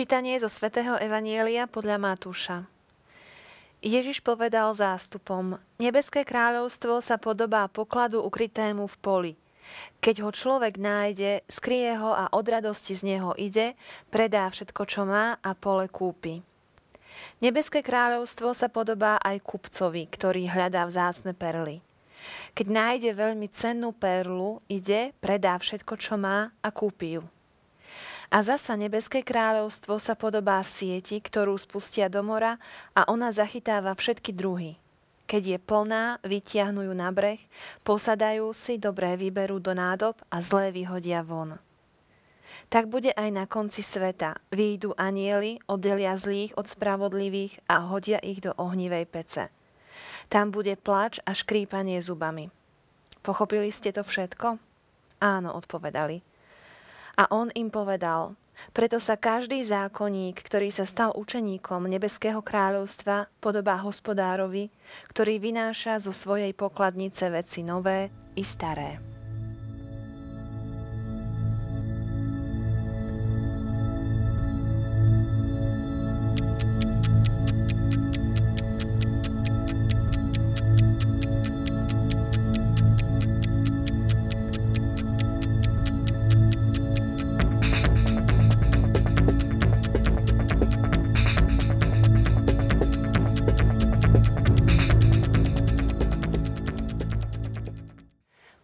Čítanie zo svätého Evanielia podľa Matúša. Ježiš povedal zástupom, Nebeské kráľovstvo sa podobá pokladu ukrytému v poli. Keď ho človek nájde, skrie ho a od radosti z neho ide, predá všetko, čo má a pole kúpi. Nebeské kráľovstvo sa podobá aj kupcovi, ktorý hľadá vzácne perly. Keď nájde veľmi cennú perlu, ide, predá všetko, čo má a kúpi ju. A zasa nebeské kráľovstvo sa podobá sieti, ktorú spustia do mora a ona zachytáva všetky druhy. Keď je plná, vytiahnu ju na breh, posadajú si, dobré vyberú do nádob a zlé vyhodia von. Tak bude aj na konci sveta. Výjdu anieli, oddelia zlých od spravodlivých a hodia ich do ohnivej pece. Tam bude plač a škrípanie zubami. Pochopili ste to všetko? Áno, odpovedali. A on im povedal, preto sa každý zákonník, ktorý sa stal učeníkom Nebeského kráľovstva, podobá hospodárovi, ktorý vynáša zo svojej pokladnice veci nové i staré.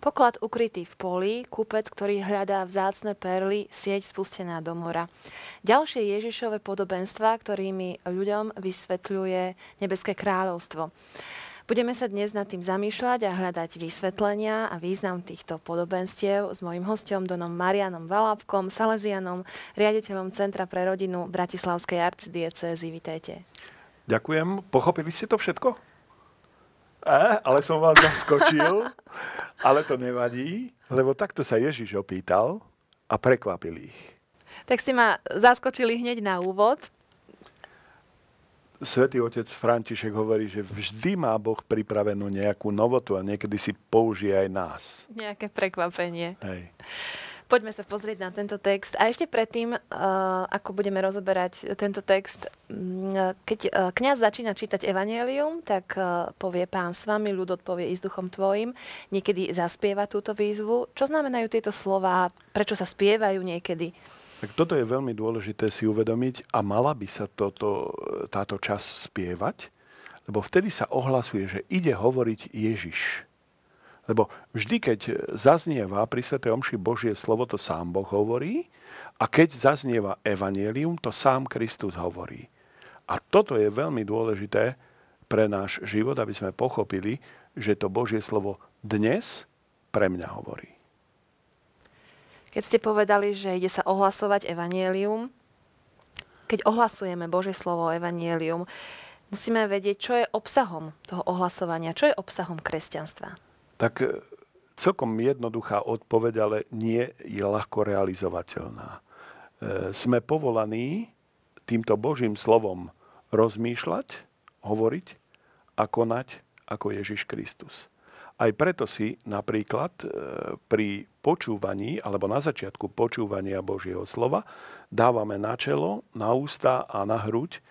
Poklad ukrytý v poli, kúpec, ktorý hľadá vzácne perly, sieť spustená do mora. Ďalšie Ježišové podobenstva, ktorými ľuďom vysvetľuje Nebeské kráľovstvo. Budeme sa dnes nad tým zamýšľať a hľadať vysvetlenia a význam týchto podobenstiev s mojim hostom Donom Marianom Valábkom, Salesianom, riaditeľom Centra pre rodinu Bratislavskej arcidiecézy. Vítejte. Ďakujem. Pochopili ste to všetko? A, ale som vás zaskočil, ale to nevadí, lebo takto sa Ježiš opýtal a prekvapil ich. Tak ste ma zaskočili hneď na úvod. Svetý otec František hovorí, že vždy má Boh pripravenú nejakú novotu a niekedy si použije aj nás. Nejaké prekvapenie. Hej. Poďme sa pozrieť na tento text. A ešte predtým, uh, ako budeme rozoberať tento text, mm, keď uh, kňaz začína čítať Evangelium, tak uh, povie pán s vami, ľud odpovie i s duchom tvojim. Niekedy zaspieva túto výzvu. Čo znamenajú tieto slova? Prečo sa spievajú niekedy? Tak toto je veľmi dôležité si uvedomiť a mala by sa toto, táto čas spievať, lebo vtedy sa ohlasuje, že ide hovoriť Ježiš. Lebo vždy, keď zaznieva pri Sv. Omši Božie slovo, to sám Boh hovorí, a keď zaznieva Evangelium, to sám Kristus hovorí. A toto je veľmi dôležité pre náš život, aby sme pochopili, že to Božie slovo dnes pre mňa hovorí. Keď ste povedali, že ide sa ohlasovať Evangelium, keď ohlasujeme Božie slovo Evangelium, musíme vedieť, čo je obsahom toho ohlasovania, čo je obsahom kresťanstva. Tak e, celkom jednoduchá odpoveď, ale nie je ľahko realizovateľná. E, sme povolaní týmto Božím slovom rozmýšľať, hovoriť a konať ako Ježiš Kristus. Aj preto si napríklad e, pri počúvaní alebo na začiatku počúvania Božieho slova dávame na čelo, na ústa a na hruď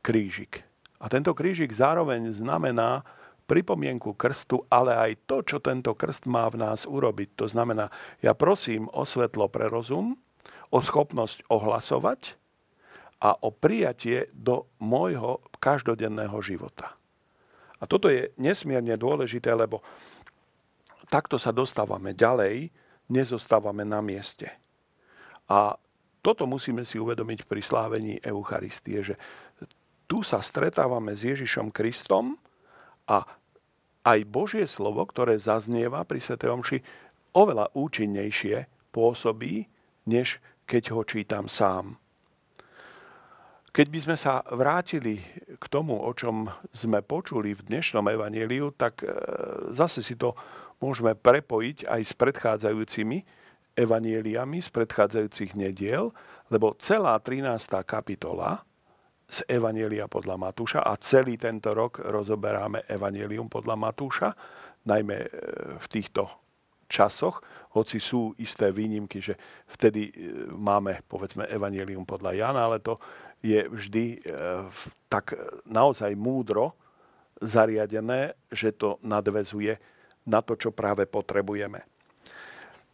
krížik. A tento krížik zároveň znamená pripomienku krstu, ale aj to, čo tento krst má v nás urobiť. To znamená, ja prosím o svetlo pre rozum, o schopnosť ohlasovať a o prijatie do môjho každodenného života. A toto je nesmierne dôležité, lebo takto sa dostávame ďalej, nezostávame na mieste. A toto musíme si uvedomiť pri slávení Eucharistie, že tu sa stretávame s Ježišom Kristom a aj Božie slovo, ktoré zaznieva pri Sv. Omši, oveľa účinnejšie pôsobí, než keď ho čítam sám. Keď by sme sa vrátili k tomu, o čom sme počuli v dnešnom evaníliu, tak e, zase si to môžeme prepojiť aj s predchádzajúcimi evanieliami z predchádzajúcich nediel, lebo celá 13. kapitola z Evanielia podľa Matúša a celý tento rok rozoberáme Evanielium podľa Matúša, najmä e, v týchto časoch, hoci sú isté výnimky, že vtedy e, máme, povedzme, Evangelium podľa Jana, ale to je vždy e, tak naozaj múdro zariadené, že to nadvezuje na to, čo práve potrebujeme.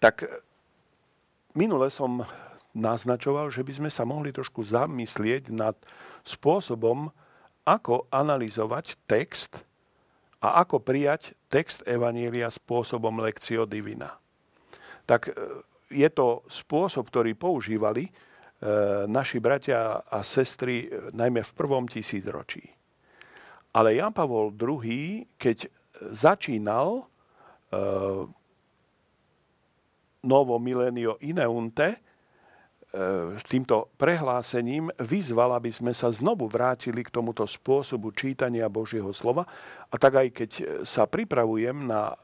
Tak minule som naznačoval, že by sme sa mohli trošku zamyslieť nad spôsobom, ako analyzovať text a ako prijať text Evanielia spôsobom Lectio Divina. Tak e, je to spôsob, ktorý používali e, naši bratia a sestry e, najmä v prvom tisícročí. Ale Jan Pavol II, keď začínal novo milenio ineunte, týmto prehlásením vyzval, aby sme sa znovu vrátili k tomuto spôsobu čítania Božieho slova. A tak aj keď sa pripravujem na e,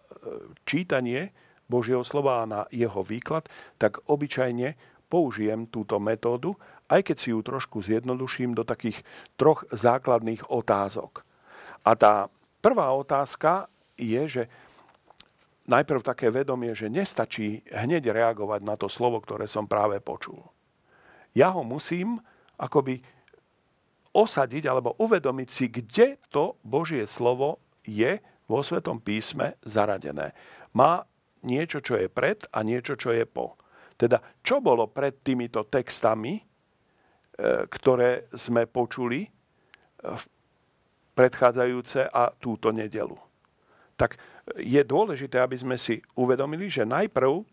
čítanie Božieho slova a na jeho výklad, tak obyčajne použijem túto metódu, aj keď si ju trošku zjednoduším do takých troch základných otázok. A tá prvá otázka je, že najprv také vedomie, že nestačí hneď reagovať na to slovo, ktoré som práve počul ja ho musím akoby osadiť alebo uvedomiť si, kde to Božie slovo je vo Svetom písme zaradené. Má niečo, čo je pred a niečo, čo je po. Teda, čo bolo pred týmito textami, e, ktoré sme počuli v predchádzajúce a túto nedelu. Tak je dôležité, aby sme si uvedomili, že najprv,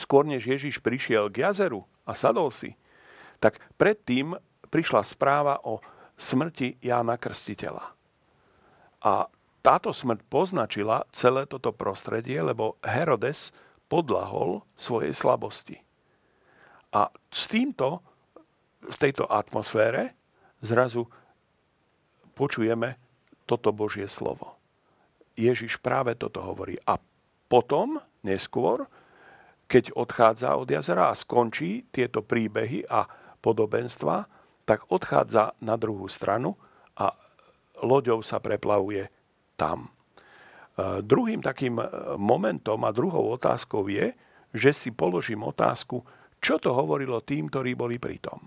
skôr než Ježiš prišiel k jazeru a sadol si, tak predtým prišla správa o smrti Jána Krstiteľa. A táto smrť poznačila celé toto prostredie, lebo Herodes podlahol svojej slabosti. A s týmto, v tejto atmosfére, zrazu počujeme toto Božie slovo. Ježiš práve toto hovorí. A potom, neskôr, keď odchádza od jazera a skončí tieto príbehy a podobenstva, tak odchádza na druhú stranu a loďou sa preplavuje tam. E, druhým takým e, momentom a druhou otázkou je, že si položím otázku, čo to hovorilo tým, ktorí boli pritom.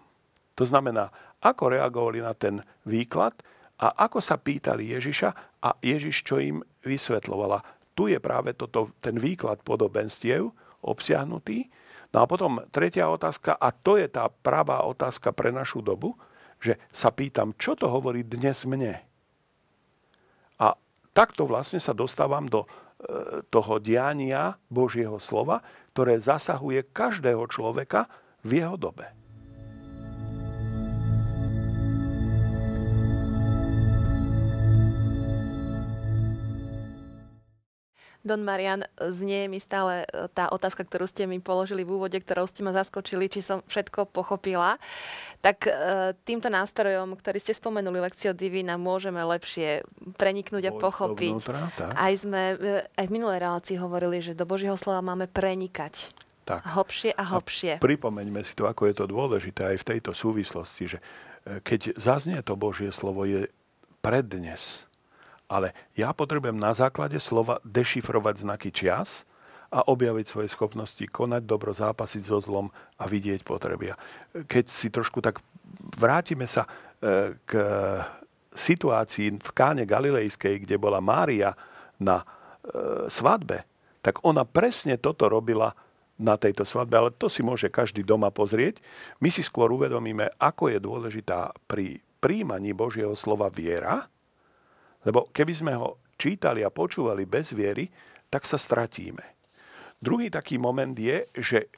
To znamená, ako reagovali na ten výklad a ako sa pýtali Ježiša a Ježiš čo im vysvetlovala. Tu je práve toto, ten výklad podobenstiev obsiahnutý No a potom tretia otázka, a to je tá pravá otázka pre našu dobu, že sa pýtam, čo to hovorí dnes mne? A takto vlastne sa dostávam do e, toho diania Božieho slova, ktoré zasahuje každého človeka v jeho dobe. Don Marian, znie mi stále e, tá otázka, ktorú ste mi položili v úvode, ktorou ste ma zaskočili, či som všetko pochopila. Tak e, týmto nástrojom, ktorý ste spomenuli, Lekcio Divina, môžeme lepšie preniknúť a pochopiť. Tak. Aj sme e, aj v minulej relácii hovorili, že do Božieho slova máme prenikať. Tak. Hlbšie a hlbšie. A pripomeňme si to, ako je to dôležité aj v tejto súvislosti, že keď zaznie to Božie slovo, je prednes ale ja potrebujem na základe slova dešifrovať znaky čias a objaviť svoje schopnosti, konať dobro, zápasiť so zlom a vidieť potreby. Keď si trošku tak vrátime sa e, k situácii v káne Galilejskej, kde bola Mária na e, svadbe, tak ona presne toto robila na tejto svadbe, ale to si môže každý doma pozrieť. My si skôr uvedomíme, ako je dôležitá pri príjmaní Božieho slova viera, lebo keby sme ho čítali a počúvali bez viery, tak sa stratíme. Druhý taký moment je, že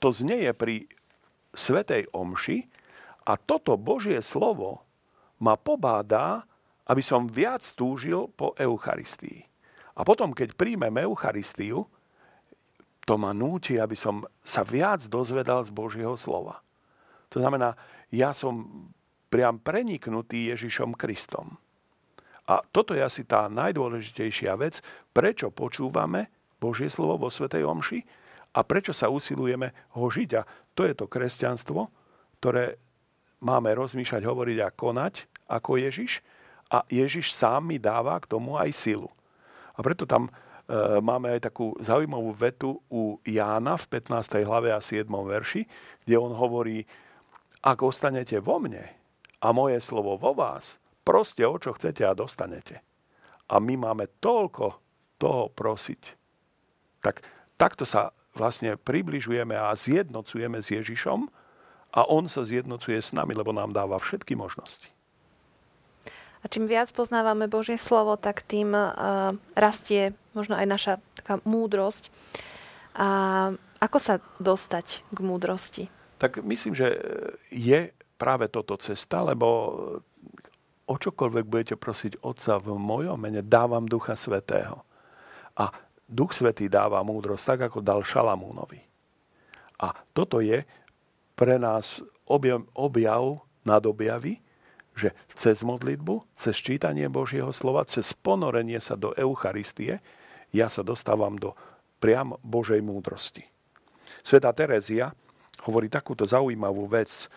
to znieje pri Svetej Omši a toto Božie slovo ma pobádá, aby som viac túžil po Eucharistii. A potom, keď príjmem Eucharistiu, to ma núti, aby som sa viac dozvedal z Božieho slova. To znamená, ja som priam preniknutý Ježišom Kristom. A toto je asi tá najdôležitejšia vec, prečo počúvame Božie slovo vo Svetej Omši a prečo sa usilujeme ho žiť. A to je to kresťanstvo, ktoré máme rozmýšľať, hovoriť a konať ako Ježiš a Ježiš sám mi dáva k tomu aj silu. A preto tam e, máme aj takú zaujímavú vetu u Jána v 15. hlave a 7. verši, kde on hovorí, ak ostanete vo mne a moje slovo vo vás, proste o čo chcete a dostanete. A my máme toľko toho prosiť. Tak takto sa vlastne približujeme a zjednocujeme s Ježišom a on sa zjednocuje s nami, lebo nám dáva všetky možnosti. A čím viac poznávame Božie slovo, tak tým uh, rastie možno aj naša taká múdrosť. A ako sa dostať k múdrosti? Tak myslím, že je práve toto cesta, lebo o čokoľvek budete prosiť Otca v mojom mene, dávam Ducha Svetého. A Duch Svetý dáva múdrosť, tak ako dal Šalamúnovi. A toto je pre nás objav, objav nad objavy, že cez modlitbu, cez čítanie Božieho slova, cez ponorenie sa do Eucharistie, ja sa dostávam do priam Božej múdrosti. Sveta Terezia hovorí takúto zaujímavú vec.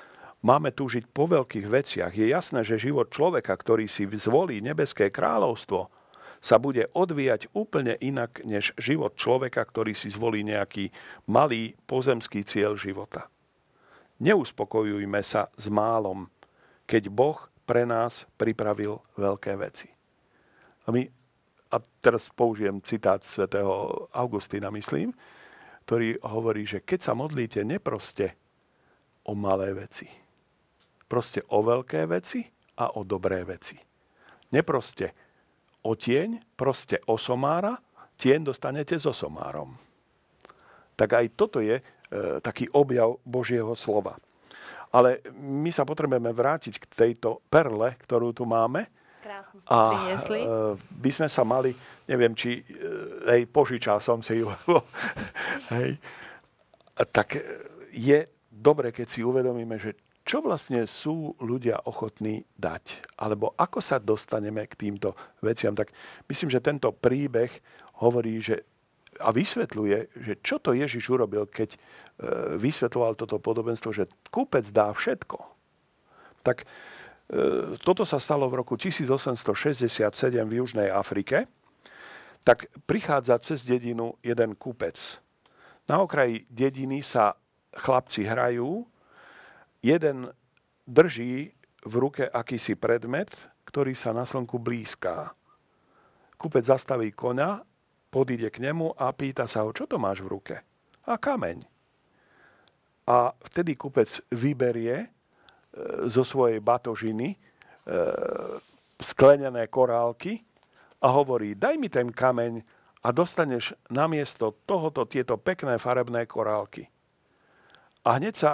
Máme túžiť po veľkých veciach. Je jasné, že život človeka, ktorý si zvolí nebeské kráľovstvo, sa bude odvíjať úplne inak než život človeka, ktorý si zvolí nejaký malý pozemský cieľ života. Neuspokojujme sa s málom, keď Boh pre nás pripravil veľké veci. A, my, a teraz použijem citát svätého Augustína, myslím, ktorý hovorí, že keď sa modlíte, neproste o malé veci. Proste o veľké veci a o dobré veci. Neproste o tieň, proste o somára, tieň dostanete so somárom. Tak aj toto je e, taký objav Božieho slova. Ale my sa potrebujeme vrátiť k tejto perle, ktorú tu máme. Krásne ste a priniesli. E, by sme sa mali, neviem, či, e, hej, požičal som si ju, hej, tak je dobre, keď si uvedomíme, že čo vlastne sú ľudia ochotní dať? Alebo ako sa dostaneme k týmto veciam? Tak myslím, že tento príbeh hovorí, že a vysvetľuje, že čo to Ježiš urobil, keď e, vysvetloval toto podobenstvo, že kúpec dá všetko. Tak e, toto sa stalo v roku 1867 v Južnej Afrike. Tak prichádza cez dedinu jeden kúpec. Na okraji dediny sa chlapci hrajú, jeden drží v ruke akýsi predmet, ktorý sa na slnku blízká. Kúpec zastaví koňa podíde k nemu a pýta sa ho, čo to máš v ruke? A kameň. A vtedy kupec vyberie e, zo svojej batožiny e, sklenené korálky a hovorí, daj mi ten kameň a dostaneš namiesto tohoto tieto pekné farebné korálky. A hneď sa,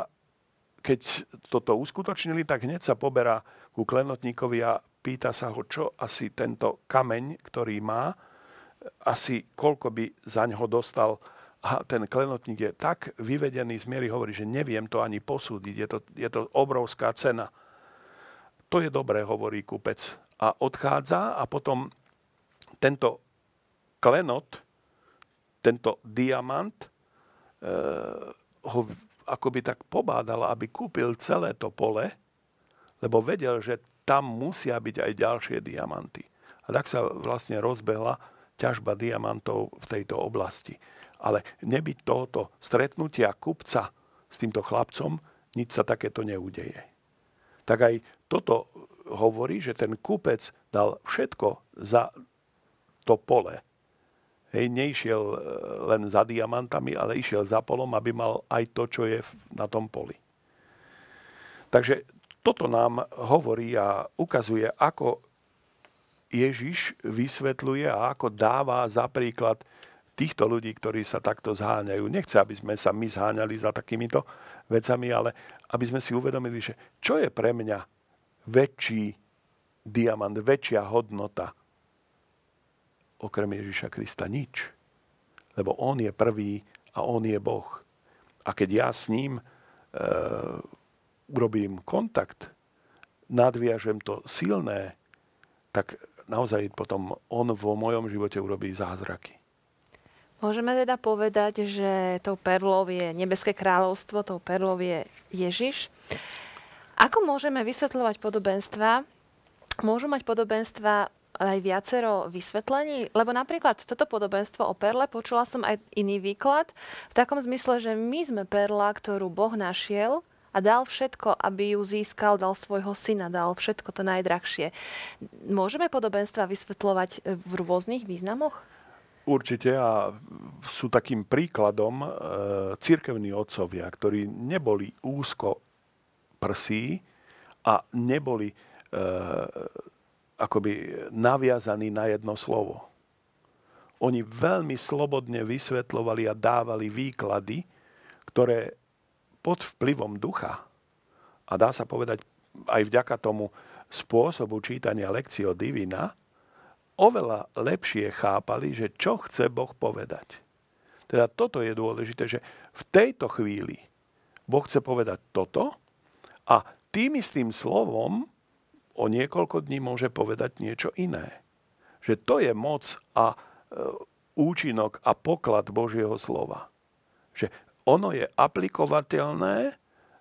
keď toto uskutočnili, tak hneď sa poberá ku klenotníkovi a pýta sa ho, čo asi tento kameň, ktorý má, asi koľko by za ňo dostal. A ten klenotník je tak vyvedený z miery, hovorí, že neviem to ani posúdiť. Je to, je to obrovská cena. To je dobré, hovorí kupec. A odchádza a potom tento klenot, tento diamant, e, ho akoby tak pobádal, aby kúpil celé to pole, lebo vedel, že tam musia byť aj ďalšie diamanty. A tak sa vlastne rozbehla ťažba diamantov v tejto oblasti. Ale nebyť tohoto stretnutia kupca s týmto chlapcom, nič sa takéto neudeje. Tak aj toto hovorí, že ten kupec dal všetko za to pole. Hej, nešiel e, len za diamantami, ale išiel za polom, aby mal aj to, čo je na tom poli. Takže toto nám hovorí a ukazuje, ako Ježiš vysvetľuje a ako dáva za príklad týchto ľudí, ktorí sa takto zháňajú. Nechce, aby sme sa my zháňali za takýmito vecami, ale aby sme si uvedomili, že čo je pre mňa väčší diamant, väčšia hodnota okrem Ježiša Krista? Nič. Lebo On je prvý a On je Boh. A keď ja s ním e, urobím kontakt, nadviažem to silné, tak naozaj potom on vo mojom živote urobí zázraky. Môžeme teda povedať, že tou perlou je Nebeské kráľovstvo, tou perlou je Ježiš. Ako môžeme vysvetľovať podobenstva? Môžu mať podobenstva aj viacero vysvetlení? Lebo napríklad toto podobenstvo o perle, počula som aj iný výklad, v takom zmysle, že my sme perla, ktorú Boh našiel a dal všetko, aby ju získal, dal svojho syna, dal všetko to najdrahšie. Môžeme podobenstva vysvetľovať v rôznych významoch? Určite a sú takým príkladom e, církevní otcovia, ktorí neboli úzko prsí a neboli e, akoby naviazaní na jedno slovo. Oni veľmi slobodne vysvetľovali a dávali výklady, ktoré pod vplyvom ducha, a dá sa povedať aj vďaka tomu spôsobu čítania lekcio divina, oveľa lepšie chápali, že čo chce Boh povedať. Teda toto je dôležité, že v tejto chvíli Boh chce povedať toto a tým istým slovom o niekoľko dní môže povedať niečo iné. Že to je moc a e, účinok a poklad Božieho slova. Že ono je aplikovateľné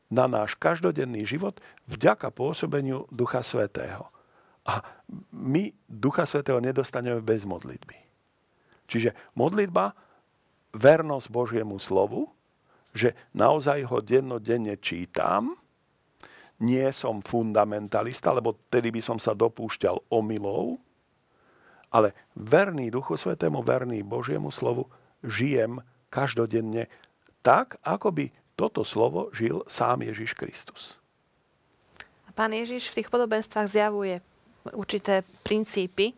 na náš každodenný život vďaka pôsobeniu Ducha Svetého. A my Ducha Svetého nedostaneme bez modlitby. Čiže modlitba, vernosť Božiemu slovu, že naozaj ho dennodenne čítam, nie som fundamentalista, lebo tedy by som sa dopúšťal omylov, ale verný Duchu Svetému, verný Božiemu slovu, žijem každodenne tak, ako by toto slovo žil sám Ježiš Kristus. A pán Ježiš v tých podobenstvách zjavuje určité princípy,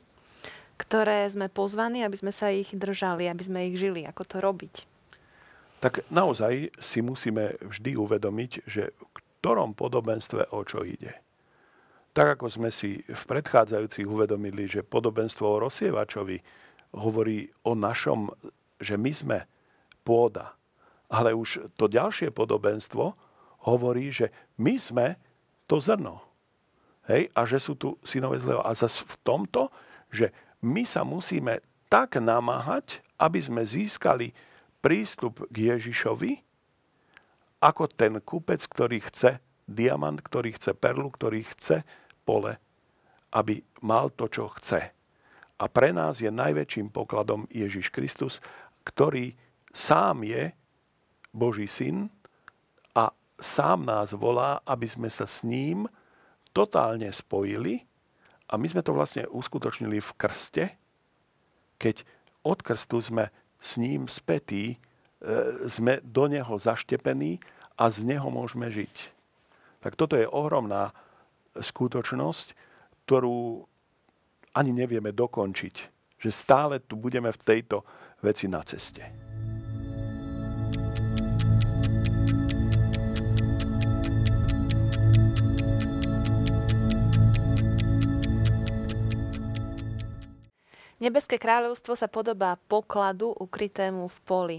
ktoré sme pozvaní, aby sme sa ich držali, aby sme ich žili, ako to robiť. Tak naozaj si musíme vždy uvedomiť, že ktorom podobenstve o čo ide. Tak ako sme si v predchádzajúcich uvedomili, že podobenstvo o rozsievačovi hovorí o našom, že my sme pôda. Ale už to ďalšie podobenstvo hovorí, že my sme to zrno. Hej? A že sú tu synové zlého. A zase v tomto, že my sa musíme tak namáhať, aby sme získali prístup k Ježišovi, ako ten kupec, ktorý chce diamant, ktorý chce perlu, ktorý chce pole, aby mal to, čo chce. A pre nás je najväčším pokladom Ježiš Kristus, ktorý sám je Boží syn a sám nás volá, aby sme sa s ním totálne spojili a my sme to vlastne uskutočnili v krste, keď od krstu sme s ním spätí sme do neho zaštepení a z neho môžeme žiť. Tak toto je ohromná skutočnosť, ktorú ani nevieme dokončiť. Že stále tu budeme v tejto veci na ceste. Nebeské kráľovstvo sa podobá pokladu ukrytému v poli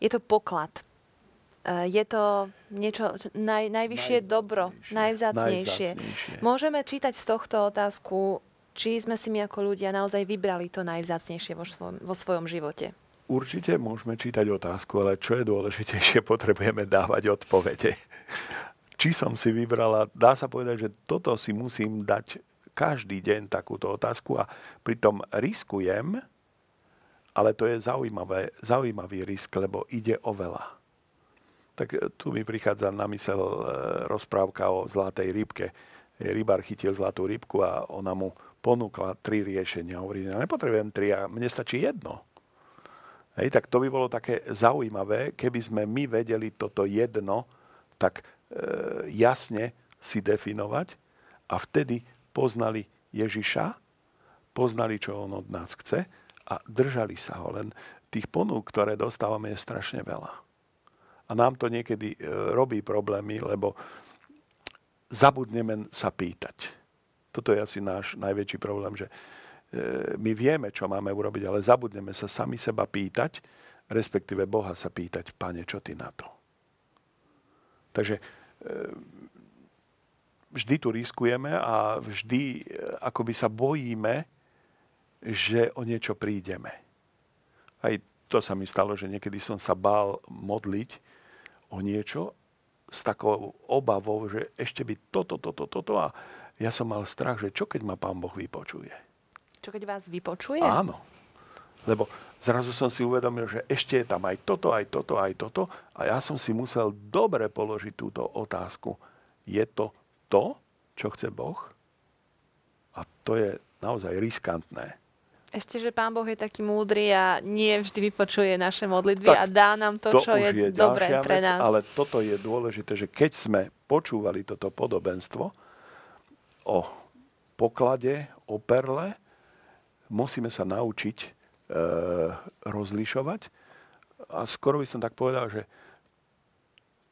je to poklad. E, je to niečo naj, najvyššie dobro, najvzácnejšie. najvzácnejšie. Môžeme čítať z tohto otázku, či sme si my ako ľudia naozaj vybrali to najvzácnejšie vo svojom, vo svojom živote. Určite môžeme čítať otázku, ale čo je dôležitejšie, potrebujeme dávať odpovede. Či som si vybrala, dá sa povedať, že toto si musím dať každý deň takúto otázku a pritom riskujem, ale to je zaujímavé, zaujímavý risk, lebo ide o veľa. Tak e, tu mi prichádza na mysel e, rozprávka o zlatej rybke. Rybár chytil zlatú rybku a ona mu ponúkla tri riešenia. Hovorí, ja nepotrebujem tri, a mne stačí jedno. Hej, tak to by bolo také zaujímavé, keby sme my vedeli toto jedno tak e, jasne si definovať a vtedy poznali Ježiša, poznali, čo on od nás chce a držali sa ho. Len tých ponúk, ktoré dostávame, je strašne veľa. A nám to niekedy e, robí problémy, lebo zabudneme sa pýtať. Toto je asi náš najväčší problém, že e, my vieme, čo máme urobiť, ale zabudneme sa sami seba pýtať, respektíve Boha sa pýtať, pane, čo ty na to? Takže e, vždy tu riskujeme a vždy akoby sa bojíme že o niečo prídeme. Aj to sa mi stalo, že niekedy som sa bál modliť o niečo s takou obavou, že ešte by toto, toto, toto a ja som mal strach, že čo keď ma pán Boh vypočuje. Čo keď vás vypočuje? Áno. Lebo zrazu som si uvedomil, že ešte je tam aj toto, aj toto, aj toto. A ja som si musel dobre položiť túto otázku. Je to to, čo chce Boh? A to je naozaj riskantné. Ešte, že Pán Boh je taký múdry a nie vždy vypočuje naše modlitby tak a dá nám to, to čo je, je dobré pre nás. ale toto je dôležité, že keď sme počúvali toto podobenstvo o poklade, o perle, musíme sa naučiť e, rozlišovať. A skoro by som tak povedal, že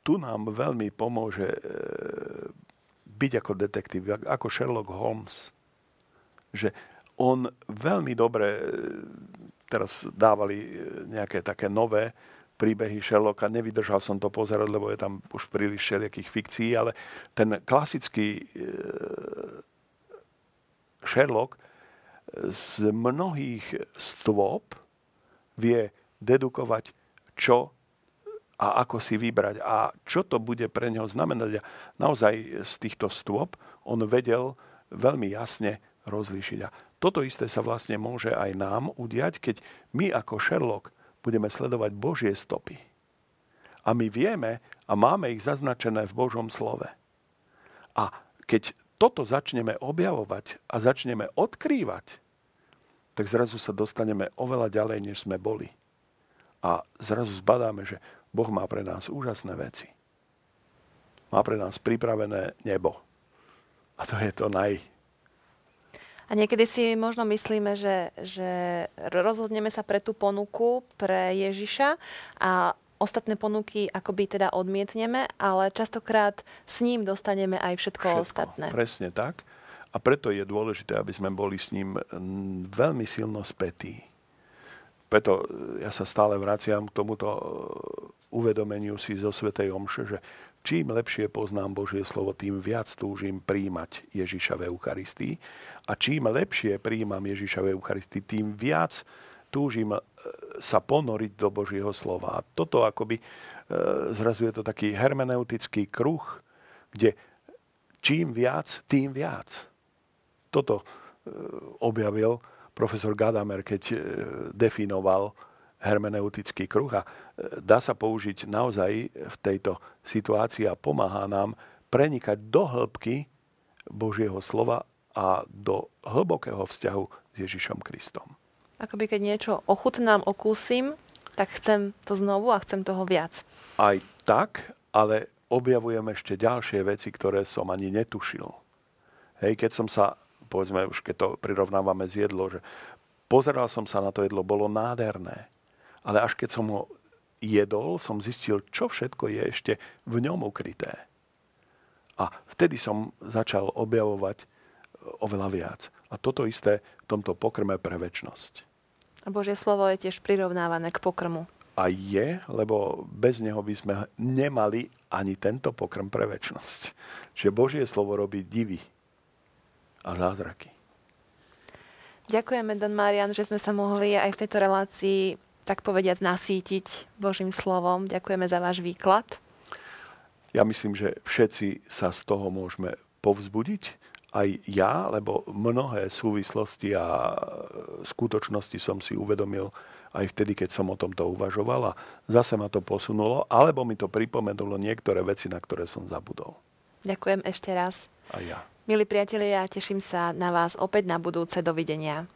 tu nám veľmi pomôže e, byť ako detektív, ako Sherlock Holmes. Že on veľmi dobre, e, teraz dávali e, nejaké také nové príbehy Sherlocka, nevydržal som to pozerať, lebo je tam už príliš všelijakých fikcií, ale ten klasický e, Sherlock z mnohých stôp vie dedukovať, čo a ako si vybrať a čo to bude pre neho znamenať. A naozaj z týchto stôp on vedel veľmi jasne rozlíšiť. A toto isté sa vlastne môže aj nám udiať, keď my ako Sherlock budeme sledovať Božie stopy. A my vieme a máme ich zaznačené v Božom slove. A keď toto začneme objavovať a začneme odkrývať, tak zrazu sa dostaneme oveľa ďalej, než sme boli. A zrazu zbadáme, že Boh má pre nás úžasné veci. Má pre nás pripravené nebo. A to je to naj, a niekedy si možno myslíme, že, že rozhodneme sa pre tú ponuku pre Ježiša a ostatné ponuky akoby teda odmietneme, ale častokrát s ním dostaneme aj všetko, všetko ostatné. Presne tak. A preto je dôležité, aby sme boli s ním veľmi silno spätí. Preto ja sa stále vraciam k tomuto e, uvedomeniu si zo Svetej Omše, že čím lepšie poznám Božie slovo, tým viac túžim príjmať Ježiša v Eucharistii a čím lepšie príjmam Ježiša v Eucharistii, tým viac túžim e, sa ponoriť do Božieho slova. A toto akoby e, zrazu je to taký hermeneutický kruh, kde čím viac, tým viac. Toto e, objavil profesor Gadamer, keď definoval hermeneutický kruh a dá sa použiť naozaj v tejto situácii a pomáha nám prenikať do hĺbky Božieho slova a do hlbokého vzťahu s Ježišom Kristom. Akoby keď niečo ochutnám, okúsim, tak chcem to znovu a chcem toho viac. Aj tak, ale objavujem ešte ďalšie veci, ktoré som ani netušil. Hej, keď som sa, povedzme už keď to prirovnávame z jedlo, že pozeral som sa na to jedlo, bolo nádherné. Ale až keď som ho jedol, som zistil, čo všetko je ešte v ňom ukryté. A vtedy som začal objavovať oveľa viac. A toto isté v tomto pokrme pre väčnosť. A Božie slovo je tiež prirovnávané k pokrmu. A je, lebo bez neho by sme nemali ani tento pokrm pre väčnosť. Čiže Božie slovo robí divy a zázraky. Ďakujeme, Don Marian, že sme sa mohli aj v tejto relácii tak povediať nasítiť Božím slovom. Ďakujeme za váš výklad. Ja myslím, že všetci sa z toho môžeme povzbudiť aj ja, lebo mnohé súvislosti a skutočnosti som si uvedomil aj vtedy, keď som o tomto uvažoval a zase ma to posunulo, alebo mi to pripomenulo niektoré veci, na ktoré som zabudol. Ďakujem ešte raz. A ja. Milí priatelia, teším sa na vás opäť na budúce. Dovidenia.